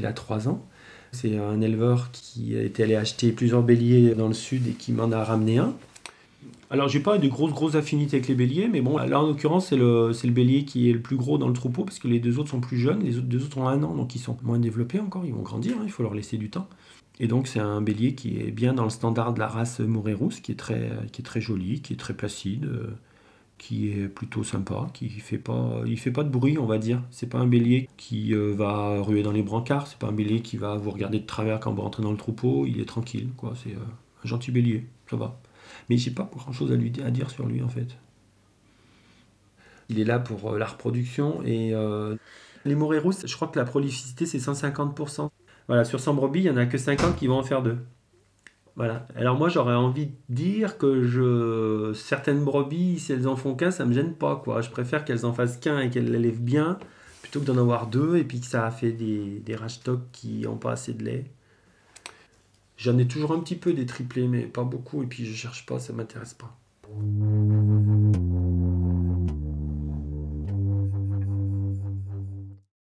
qu'il a 3 ans. C'est un éleveur qui était allé acheter plusieurs béliers dans le sud et qui m'en a ramené un. Alors, j'ai pas de grosses, grosses affinités avec les béliers, mais bon, là en l'occurrence, c'est le, le bélier qui est le plus gros dans le troupeau parce que les deux autres sont plus jeunes. Les deux autres ont un an, donc ils sont moins développés encore, ils vont grandir, hein, il faut leur laisser du temps. Et donc, c'est un bélier qui est bien dans le standard de la race Morée-Rousse, qui, est très, qui est très joli, qui est très placide, euh, qui est plutôt sympa, qui fait pas, fait pas de bruit, on va dire. C'est pas un bélier qui euh, va ruer dans les brancards, c'est pas un bélier qui va vous regarder de travers quand vous rentrez dans le troupeau, il est tranquille, quoi. C'est euh, un gentil bélier, ça va. Mais j'ai pas grand chose à, lui, dire sur lui en fait. Il est là pour euh, la reproduction et les morées rousses, je crois que la prolificité c'est 150%. Voilà, sur 100 brebis, il n'y en a que 50 qui vont en faire deux. Alors moi j'aurais envie de dire que je certaines brebis, si elles en font qu'un, ça me gêne pas quoi. Je préfère qu'elles en fassent qu'un et qu'elles l'élèvent bien, plutôt que d'en avoir deux et puis que ça a fait des, des qui n'ont pas assez de lait. J'en ai toujours un petit peu des triplés, mais pas beaucoup, et puis je cherche pas, ça m'intéresse pas.